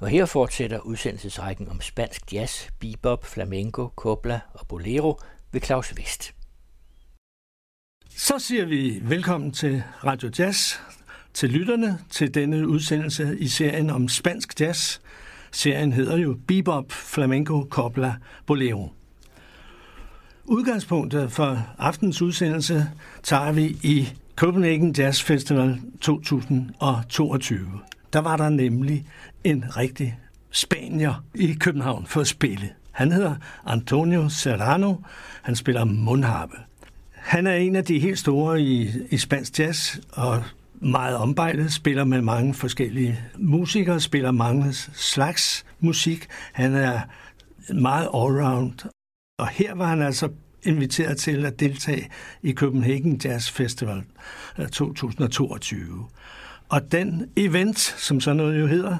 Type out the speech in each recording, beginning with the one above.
Og her fortsætter udsendelsesrækken om spansk jazz, bebop, flamenco, copla og bolero ved Claus Vest. Så siger vi velkommen til Radio Jazz, til lytterne til denne udsendelse i serien om spansk jazz. Serien hedder jo Bebop, Flamenco, Copla, Bolero. Udgangspunktet for aftens udsendelse tager vi i Copenhagen Jazz Festival 2022. Der var der nemlig en rigtig spanier i København for at spille. Han hedder Antonio Serrano. Han spiller mundharpe. Han er en af de helt store i, i spansk jazz, og meget ombejlet, spiller med mange forskellige musikere, spiller mange slags musik. Han er meget allround. Og her var han altså inviteret til at deltage i Copenhagen Jazz Festival øh, 2022. Og den event, som sådan noget jo hedder,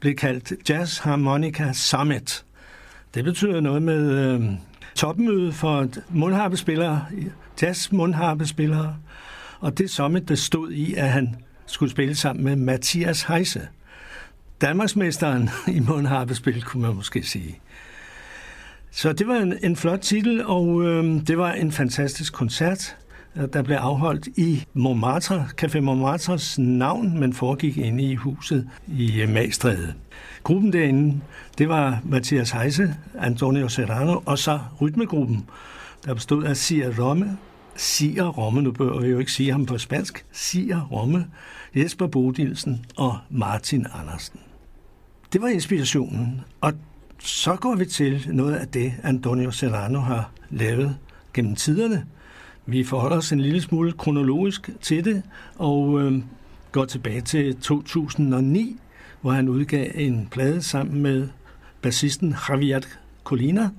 blev kaldt Jazz Harmonica Summit. Det betyder noget med øh, topmøde for mundharpespillere, jazz mundharpespillere, og det summit bestod i, at han skulle spille sammen med Mathias Heise. Danmarksmesteren i mundharpespil, kunne man måske sige. Så det var en, en flot titel, og øh, det var en fantastisk koncert, der blev afholdt i Montmartre, Café Montmartres navn, men foregik inde i huset i øh, Magstræde. Gruppen derinde, det var Mathias Heise, Antonio Serrano og så rytmegruppen, der bestod af Sia Romme, Sia Romme, nu bør vi jo ikke sige ham på spansk, Sia Romme, Jesper Bodilsen og Martin Andersen. Det var inspirationen, og så går vi til noget af det, Antonio Serrano har lavet gennem tiderne. Vi forholder os en lille smule kronologisk til det, og øh, går tilbage til 2009, hvor han udgav en plade sammen med bassisten Javier Colina,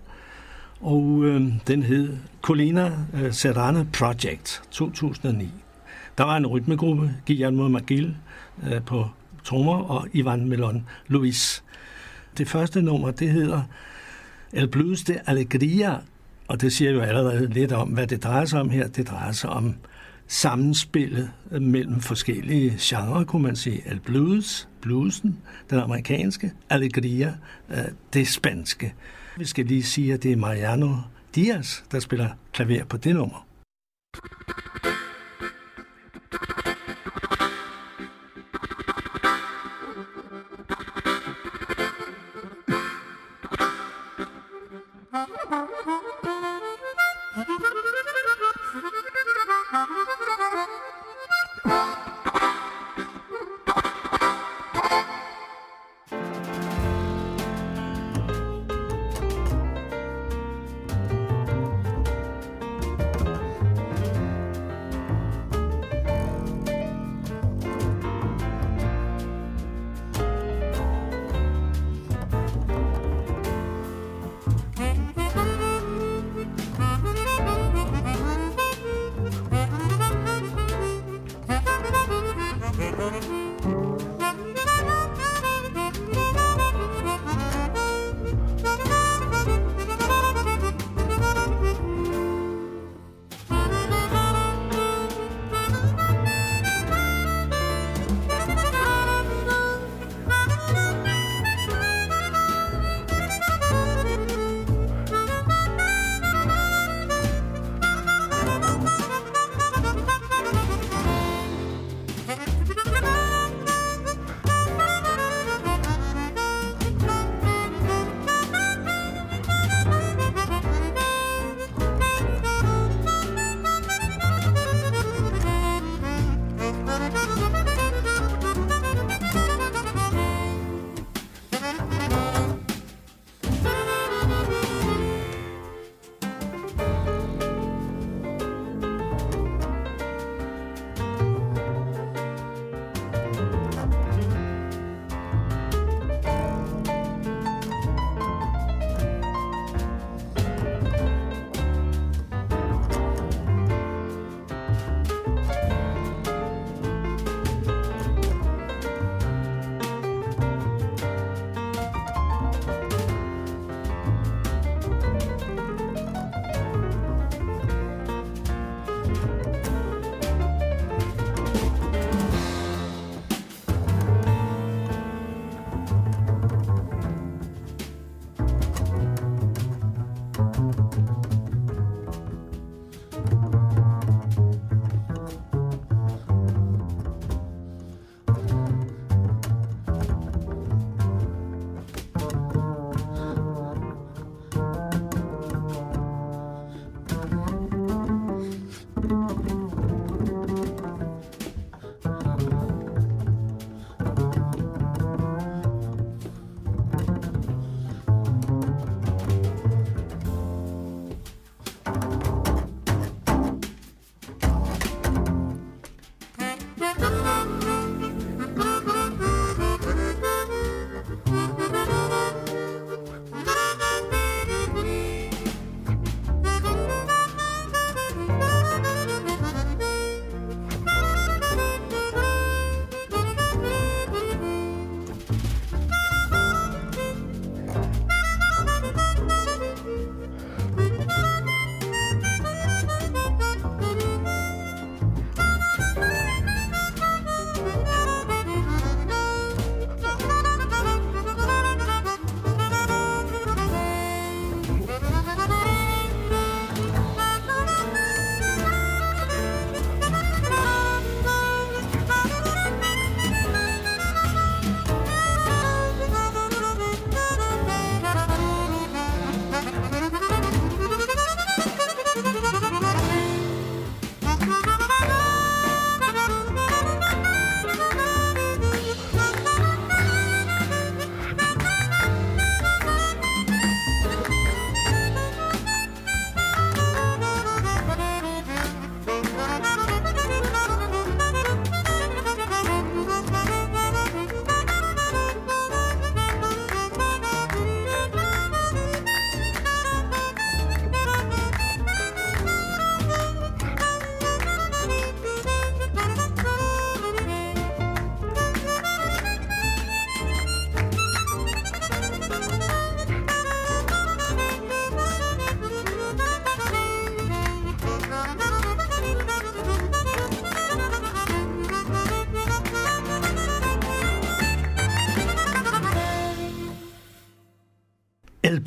og øh, den hed Colina øh, Serrana Project 2009. Der var en rytmegruppe, Guillermo Magil øh, på trommer og Ivan Melon Luis det første nummer, det hedder El Blues de Alegria, og det siger jo allerede lidt om, hvad det drejer sig om her. Det drejer sig om sammenspillet mellem forskellige genrer, kunne man sige. Al Blues, bluesen, den amerikanske, Alegria, øh, det spanske. Vi skal lige sige, at det er Mariano Diaz, der spiller klaver på det nummer.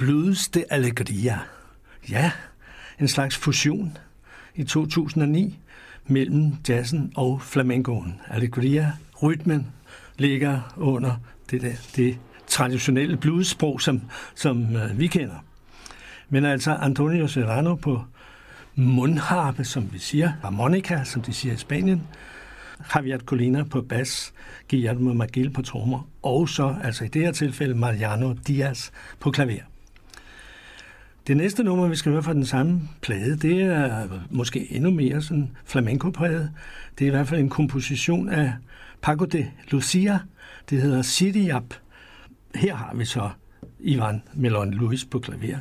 Blødeste allegria. Alegria. Ja, en slags fusion i 2009 mellem jazzen og flamencoen. Alegria, rytmen, ligger under det, der, det traditionelle bluessprog, som, som øh, vi kender. Men altså Antonio Serrano på mundharpe, som vi siger, harmonika, som de siger i Spanien, Javier Colina på bas, Guillermo Magil på trommer, og så, altså i det her tilfælde, Mariano Diaz på klaver. Det næste nummer, vi skal høre fra den samme plade, det er måske endnu mere sådan flamenco-præget. Det er i hvert fald en komposition af Paco de Lucia. Det hedder City Up. Her har vi så Ivan Melon Luis på klaver.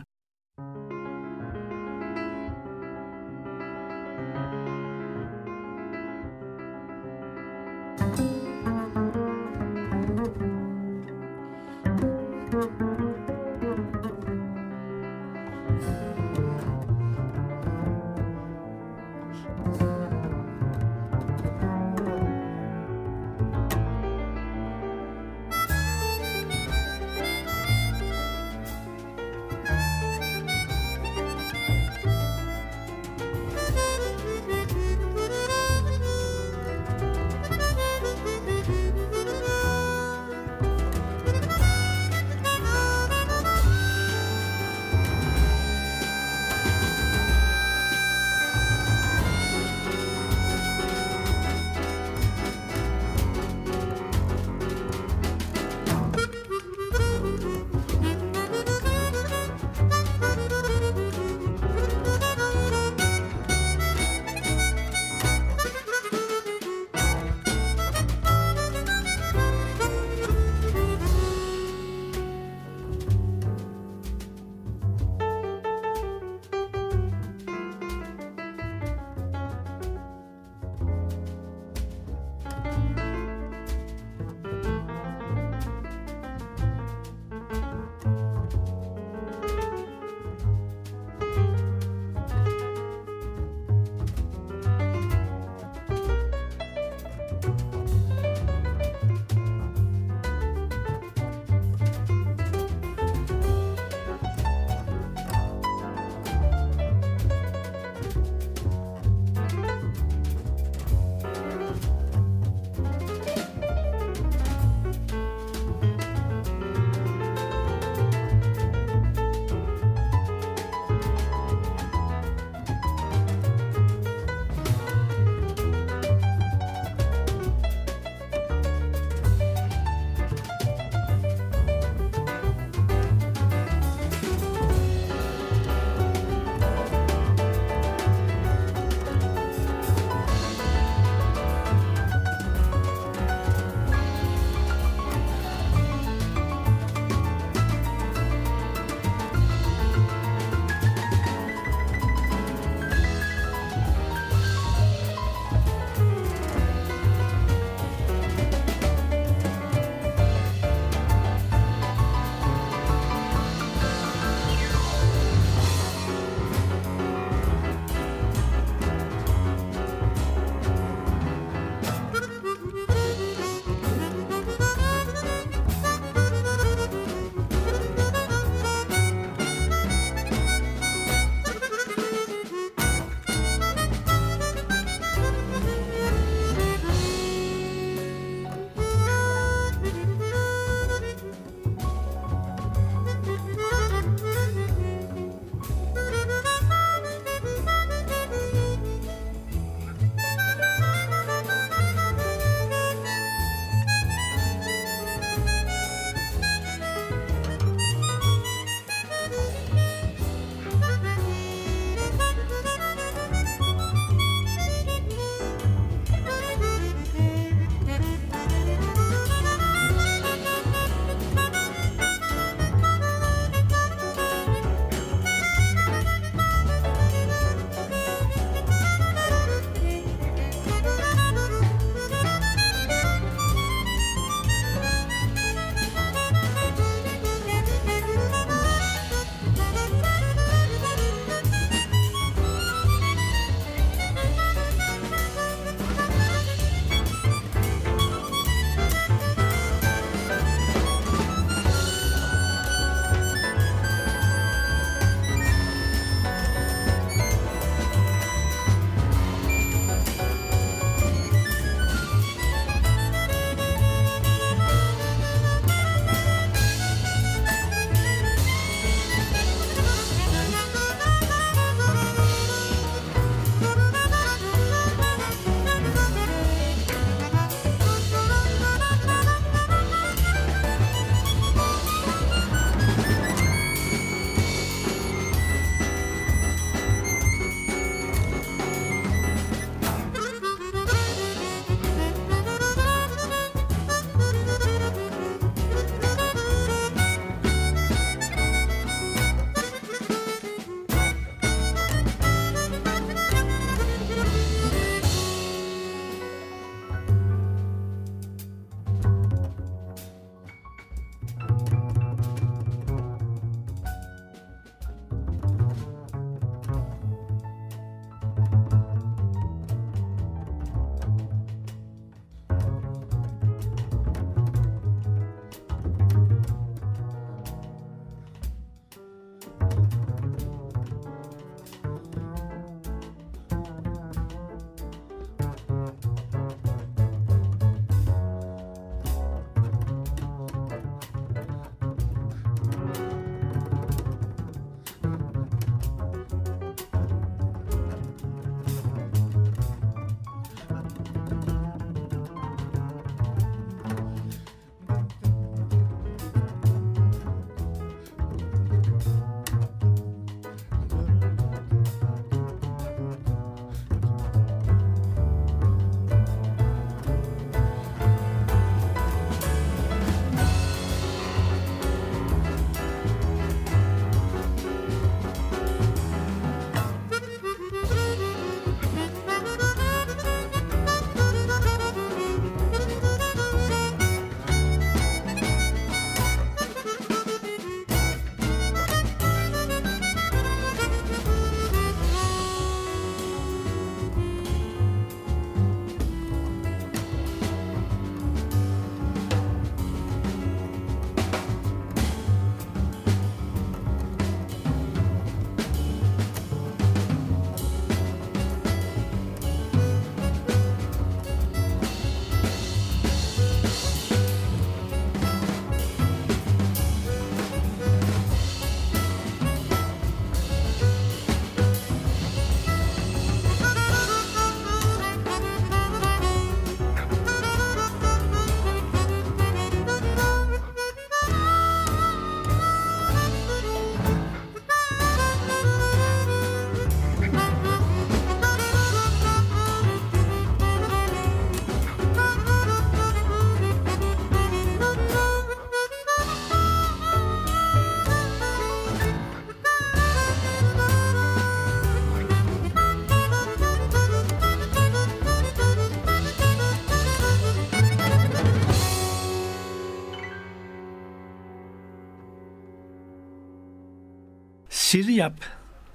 Siriap,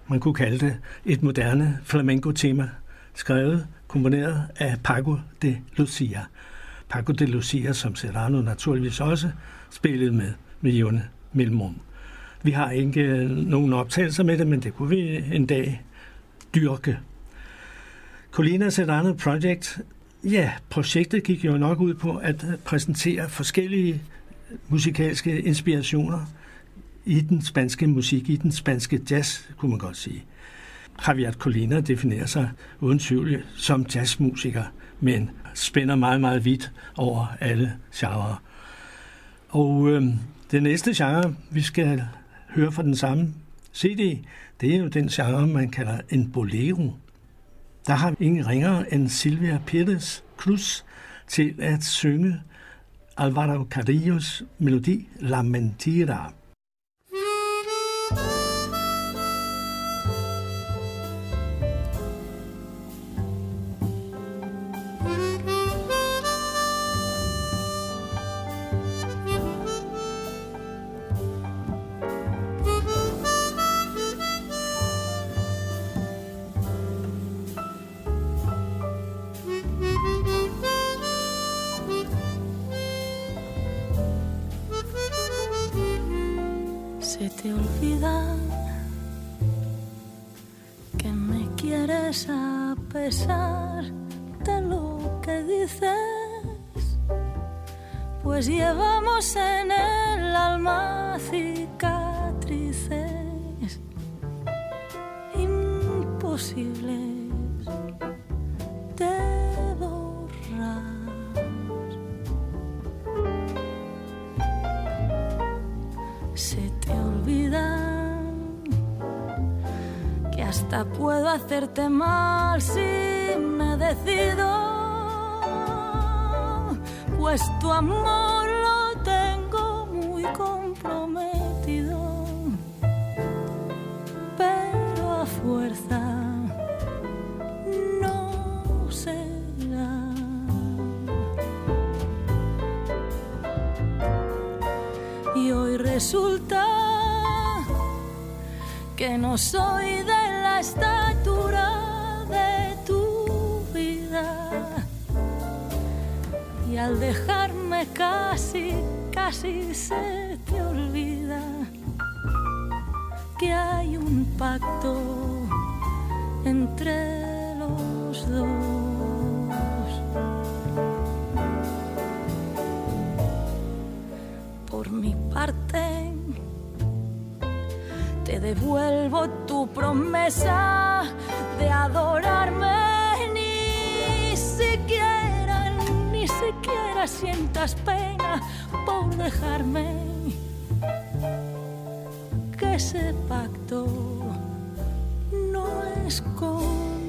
man kunne kalde det et moderne flamenco-tema, skrevet, komponeret af Paco de Lucia. Paco de Lucia, som Serrano naturligvis også spillede med med jævne mellemrum. Vi har ikke øh, nogen optagelser med det, men det kunne vi en dag dyrke. Colina Serrano Project, ja, projektet gik jo nok ud på at præsentere forskellige musikalske inspirationer i den spanske musik, i den spanske jazz, kunne man godt sige. Javier Colina definerer sig uden tvivl som jazzmusiker, men spænder meget, meget vidt over alle genrer. Og øh, den næste genre, vi skal høre fra den samme CD, det er jo den genre, man kalder en bolero. Der har ingen ringere end Silvia Pérez Cruz til at synge Alvaro Carrillos melodi La Mentira. A pesar de lo que dices, pues llevamos en el alma hacerte mal si me decido, pues tu amor lo tengo muy comprometido, pero a fuerza no será. Y hoy resulta que no soy de casi se te olvida que hay un pacto sientas pena por dejarme. Que ese pacto no es con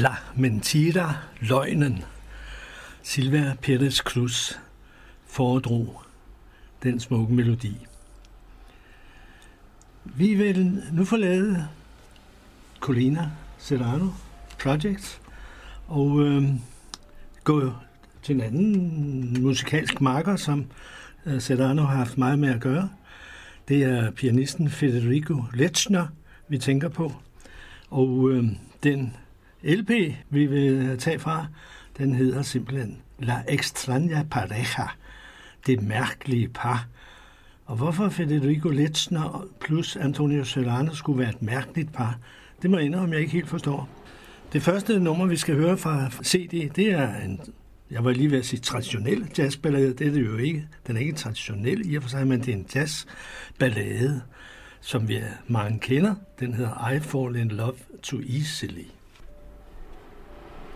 La Mentira, løgnen. Silvia Pérez Cruz foredrog den smukke melodi. Vi vil nu forlade Colina Serrano Project og øh, gå til en anden musikalsk marker, som øh, Serrano har haft meget med at gøre. Det er pianisten Federico Lechner, vi tænker på. Og øh, den LP, vi vil tage fra, den hedder simpelthen La Extraña Pareja, det mærkelige par. Og hvorfor Federico Letzner plus Antonio Serrano skulle være et mærkeligt par, det må jeg indrømme, jeg ikke helt forstår. Det første nummer, vi skal høre fra CD, det er en, jeg var lige ved at sige traditionel jazzballade, det er det jo ikke. Den er ikke traditionel i og for sig, men det er en jazzballade, som vi mange kender. Den hedder I Fall in Love Too Easily.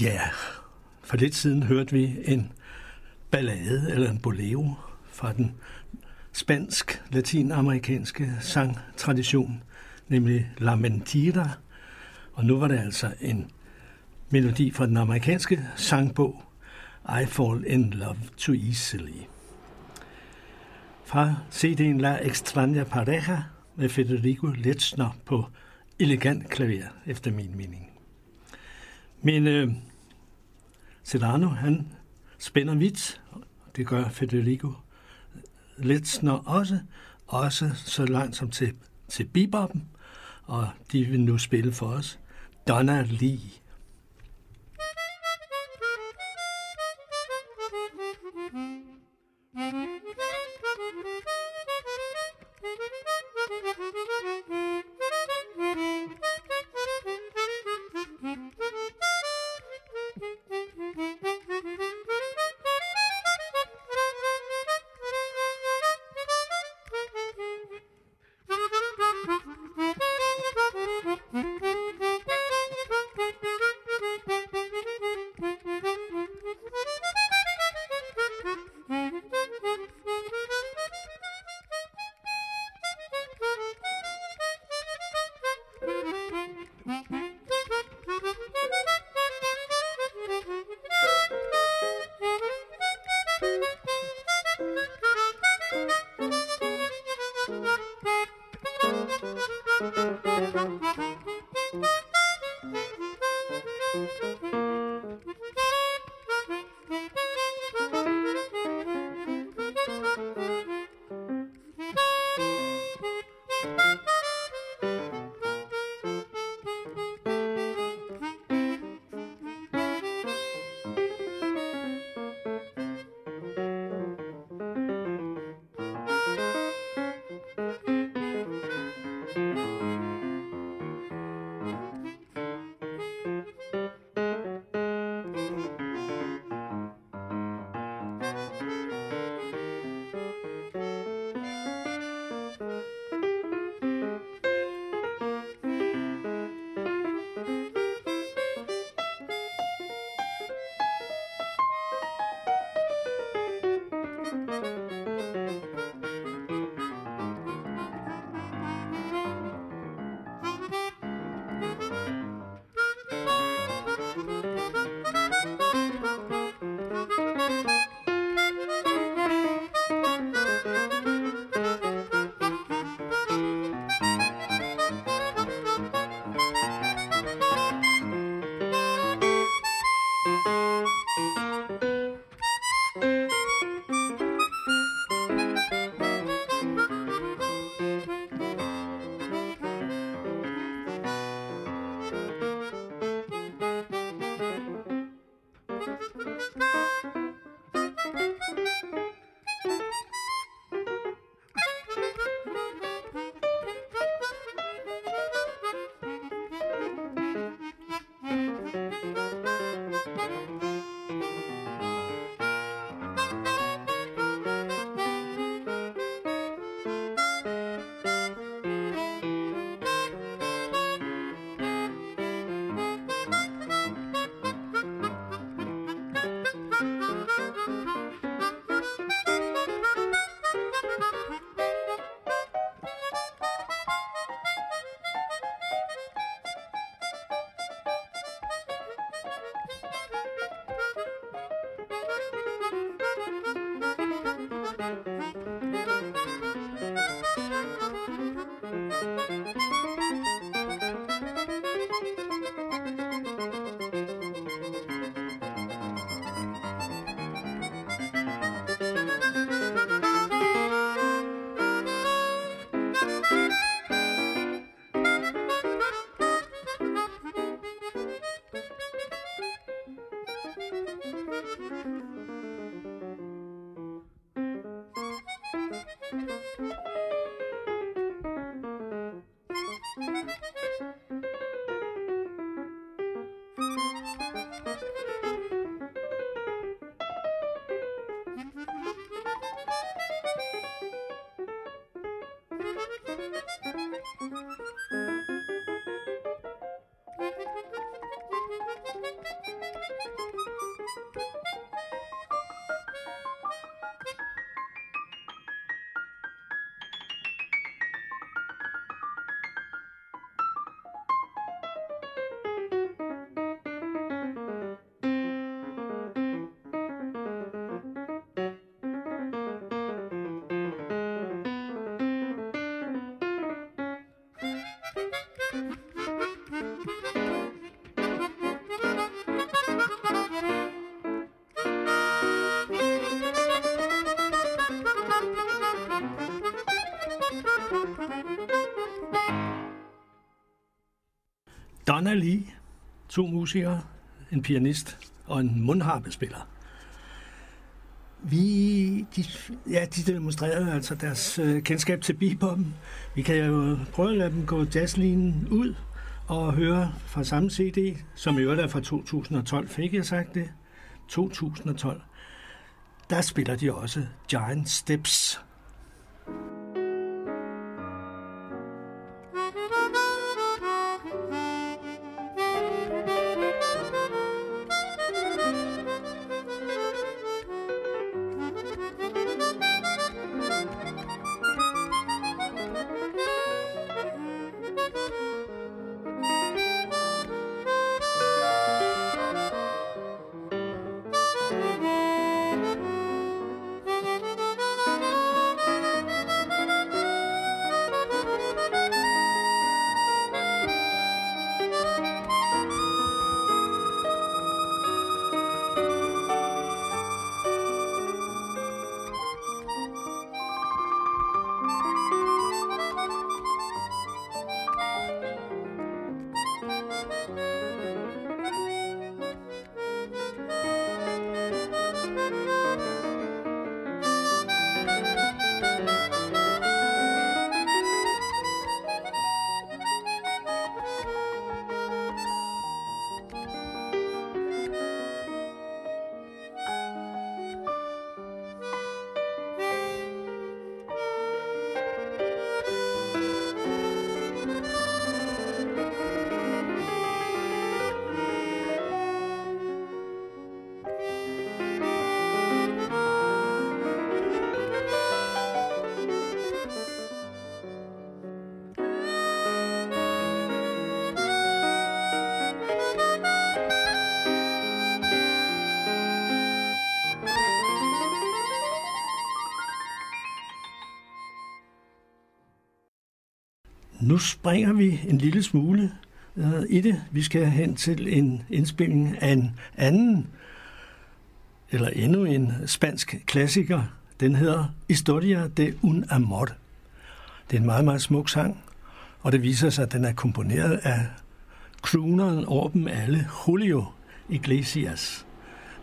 Ja, for lidt siden hørte vi en ballade eller en bolero fra den spansk-latinamerikanske sangtradition, nemlig La Mentira. Og nu var det altså en melodi fra den amerikanske sangbog I Fall in Love Too Easily. Fra CD'en La Extraña Pareja med Federico Letzner på elegant klaver, efter min mening. Men øh, Serrano, han spænder vidt, det gør Federico Letzner også, også så langt som til, til beboppen, og de vil nu spille for os. Donna Lee. Donna Lee, to musikere, en pianist og en mundharpespiller. Vi, de, ja, de demonstrerede altså deres øh, kendskab til beboppen. Vi kan jo prøve at lade dem gå jazzlinjen ud og høre fra samme CD, som i øvrigt er fra 2012. Fik jeg sagt det? 2012. Der spiller de også Giant Steps. Nu springer vi en lille smule uh, i det. Vi skal hen til en indspilning af en anden, eller endnu en spansk klassiker. Den hedder Historia de un amor. Det er en meget, meget smuk sang, og det viser sig, at den er komponeret af crooneren over dem alle, Julio Iglesias.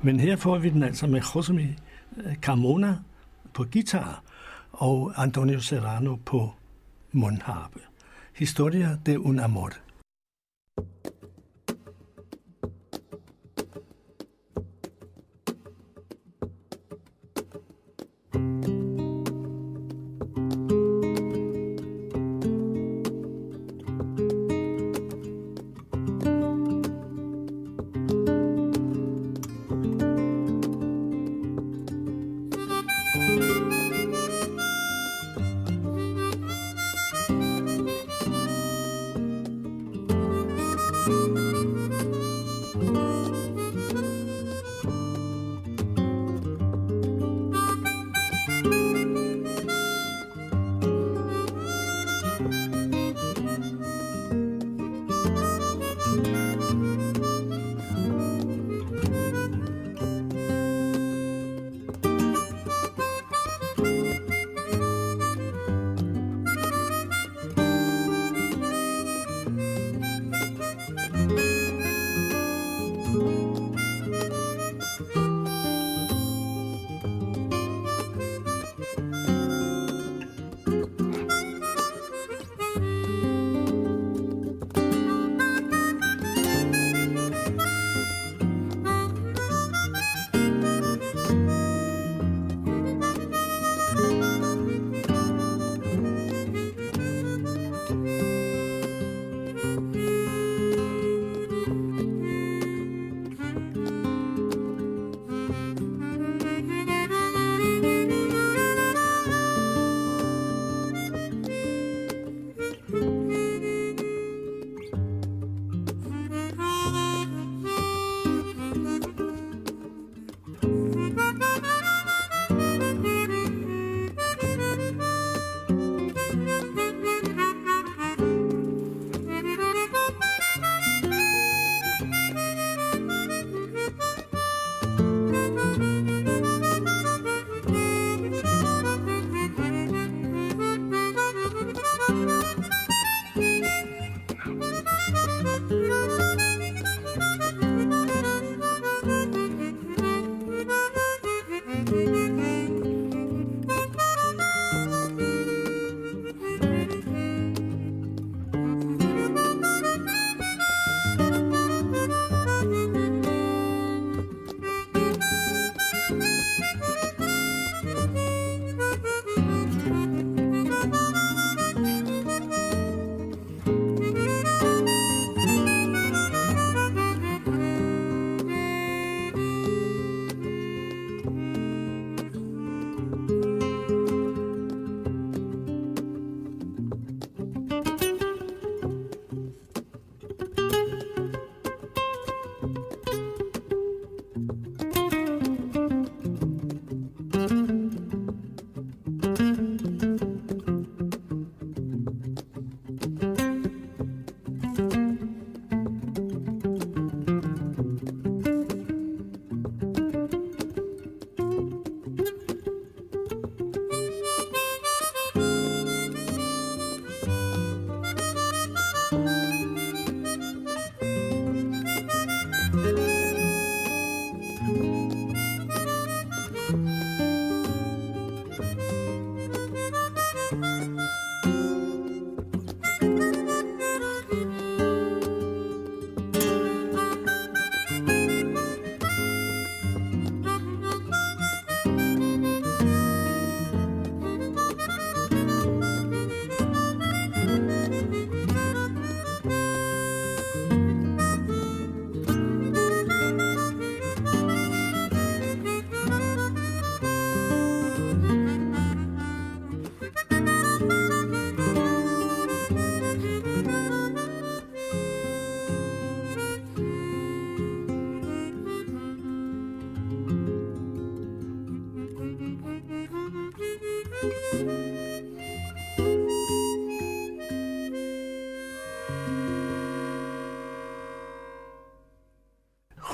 Men her får vi den altså med Josemi øh, Carmona på guitar og Antonio Serrano på mundharpe. Historia de un amor.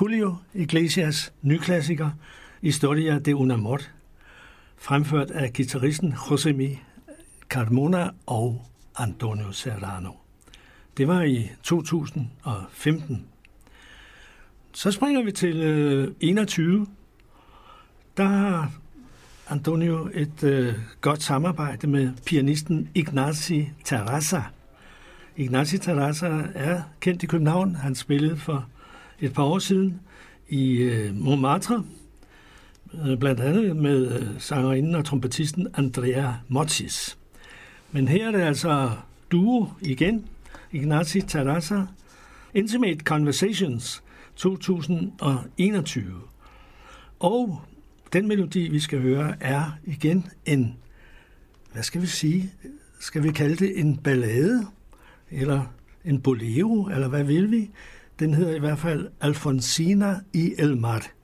Julio Iglesias nyklassiker Historia de un amor, fremført af gitarristen Josemi Carmona og Antonio Serrano. Det var i 2015. Så springer vi til øh, 21. Der har Antonio et øh, godt samarbejde med pianisten Ignazi Terrassa. Ignazi Terrassa er kendt i København. Han spillede for et par år siden i øh, Montmartre, øh, blandt andet med øh, sangerinden og trompetisten Andrea Motzis. Men her er det altså duo igen, Ignazi Tarasa, Intimate Conversations 2021. Og den melodi, vi skal høre, er igen en, hvad skal vi sige, skal vi kalde det en ballade, eller en bolero, eller hvad vil vi? Den hedder i hvert fald Alfonsina i El Mar.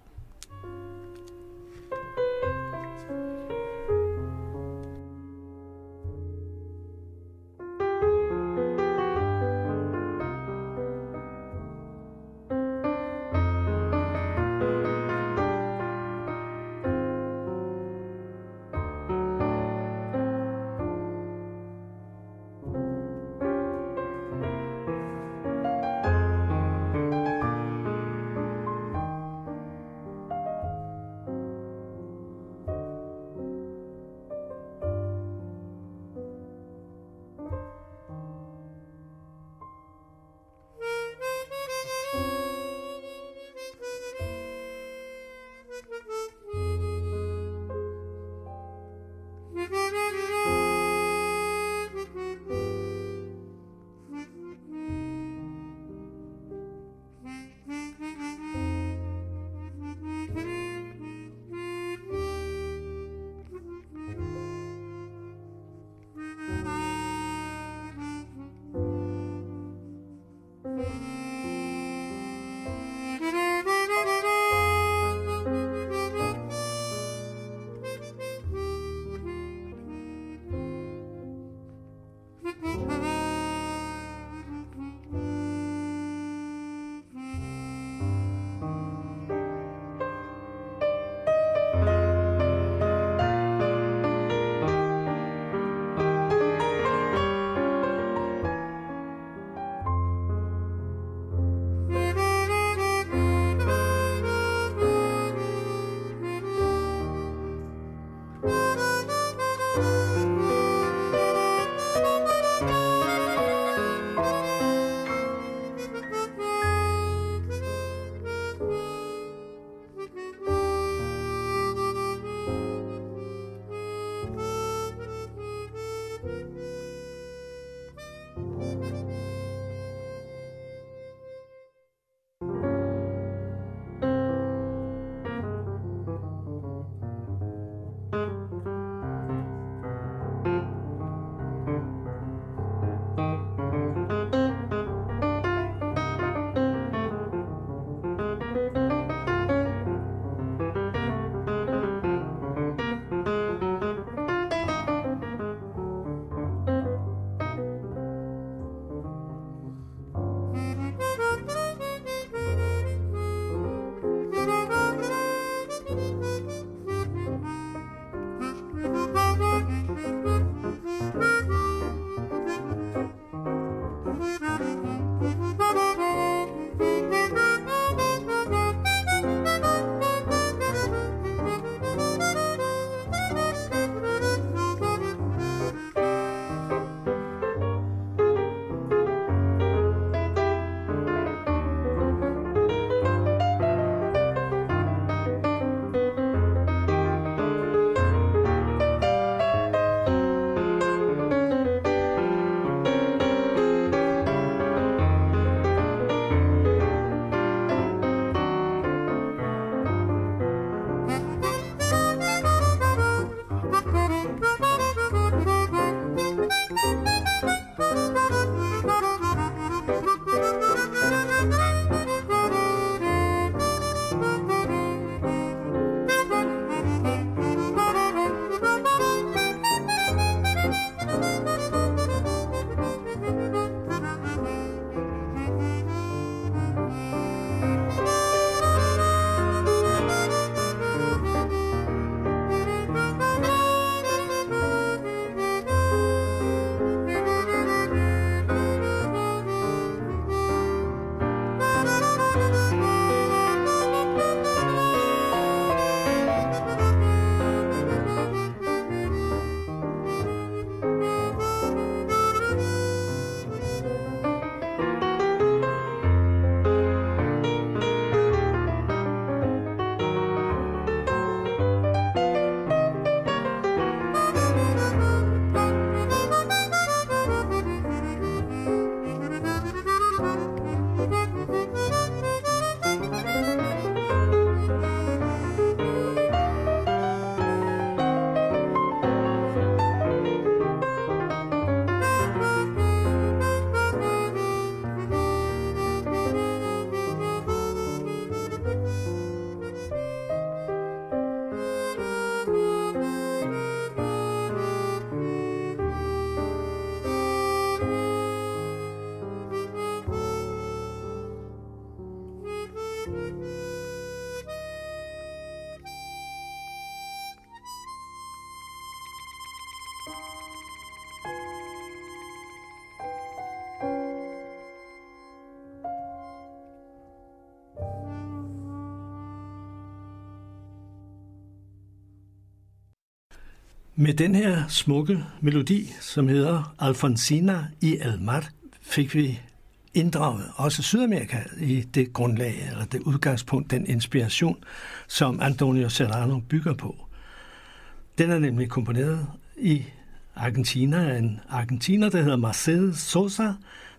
Med den her smukke melodi, som hedder Alfonsina i Almar, fik vi inddraget også Sydamerika i det grundlag, eller det udgangspunkt, den inspiration, som Antonio Serrano bygger på. Den er nemlig komponeret i Argentina af en argentiner, der hedder Marcel Sosa.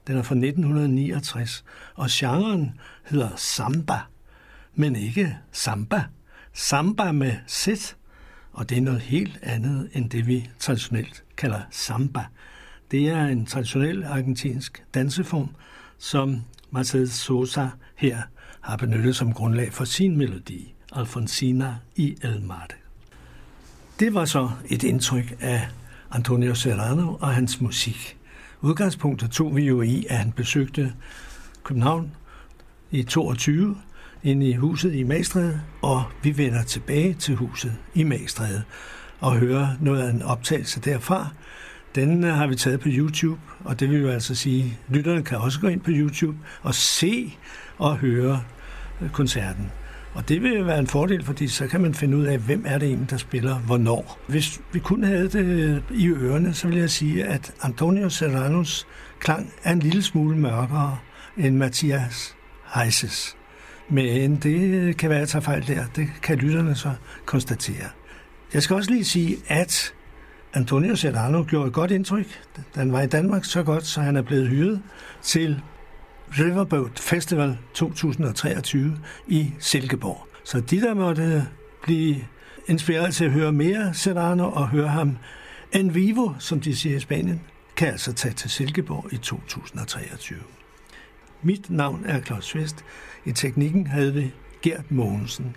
Den er fra 1969, og genren hedder samba, men ikke samba. Samba med sit, og det er noget helt andet end det, vi traditionelt kalder samba. Det er en traditionel argentinsk danseform, som Mercedes Sosa her har benyttet som grundlag for sin melodi, Alfonsina i El Marte. Det var så et indtryk af Antonio Serrano og hans musik. Udgangspunktet tog vi jo i, at han besøgte København i 22 inde i huset i Magstræde, og vi vender tilbage til huset i Magstræde og hører noget af en optagelse derfra. Den øh, har vi taget på YouTube, og det vil jo altså sige, at lytterne kan også gå ind på YouTube og se og høre øh, koncerten. Og det vil være en fordel, fordi så kan man finde ud af, hvem er det egentlig, der spiller hvornår. Hvis vi kun havde det øh, i ørerne, så vil jeg sige, at Antonio Serranos klang er en lille smule mørkere end Mathias Heises. Men det kan være, at jeg tager fejl der. Det kan lytterne så konstatere. Jeg skal også lige sige, at Antonio Serrano gjorde et godt indtryk. Den var i Danmark så godt, så han er blevet hyret til Riverboat Festival 2023 i Silkeborg. Så de, der måtte blive inspireret til at høre mere Serrano og høre ham en vivo, som de siger i Spanien, kan altså tage til Silkeborg i 2023. Mit navn er Claus Vest. I teknikken havde vi Gert Mogensen.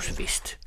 er.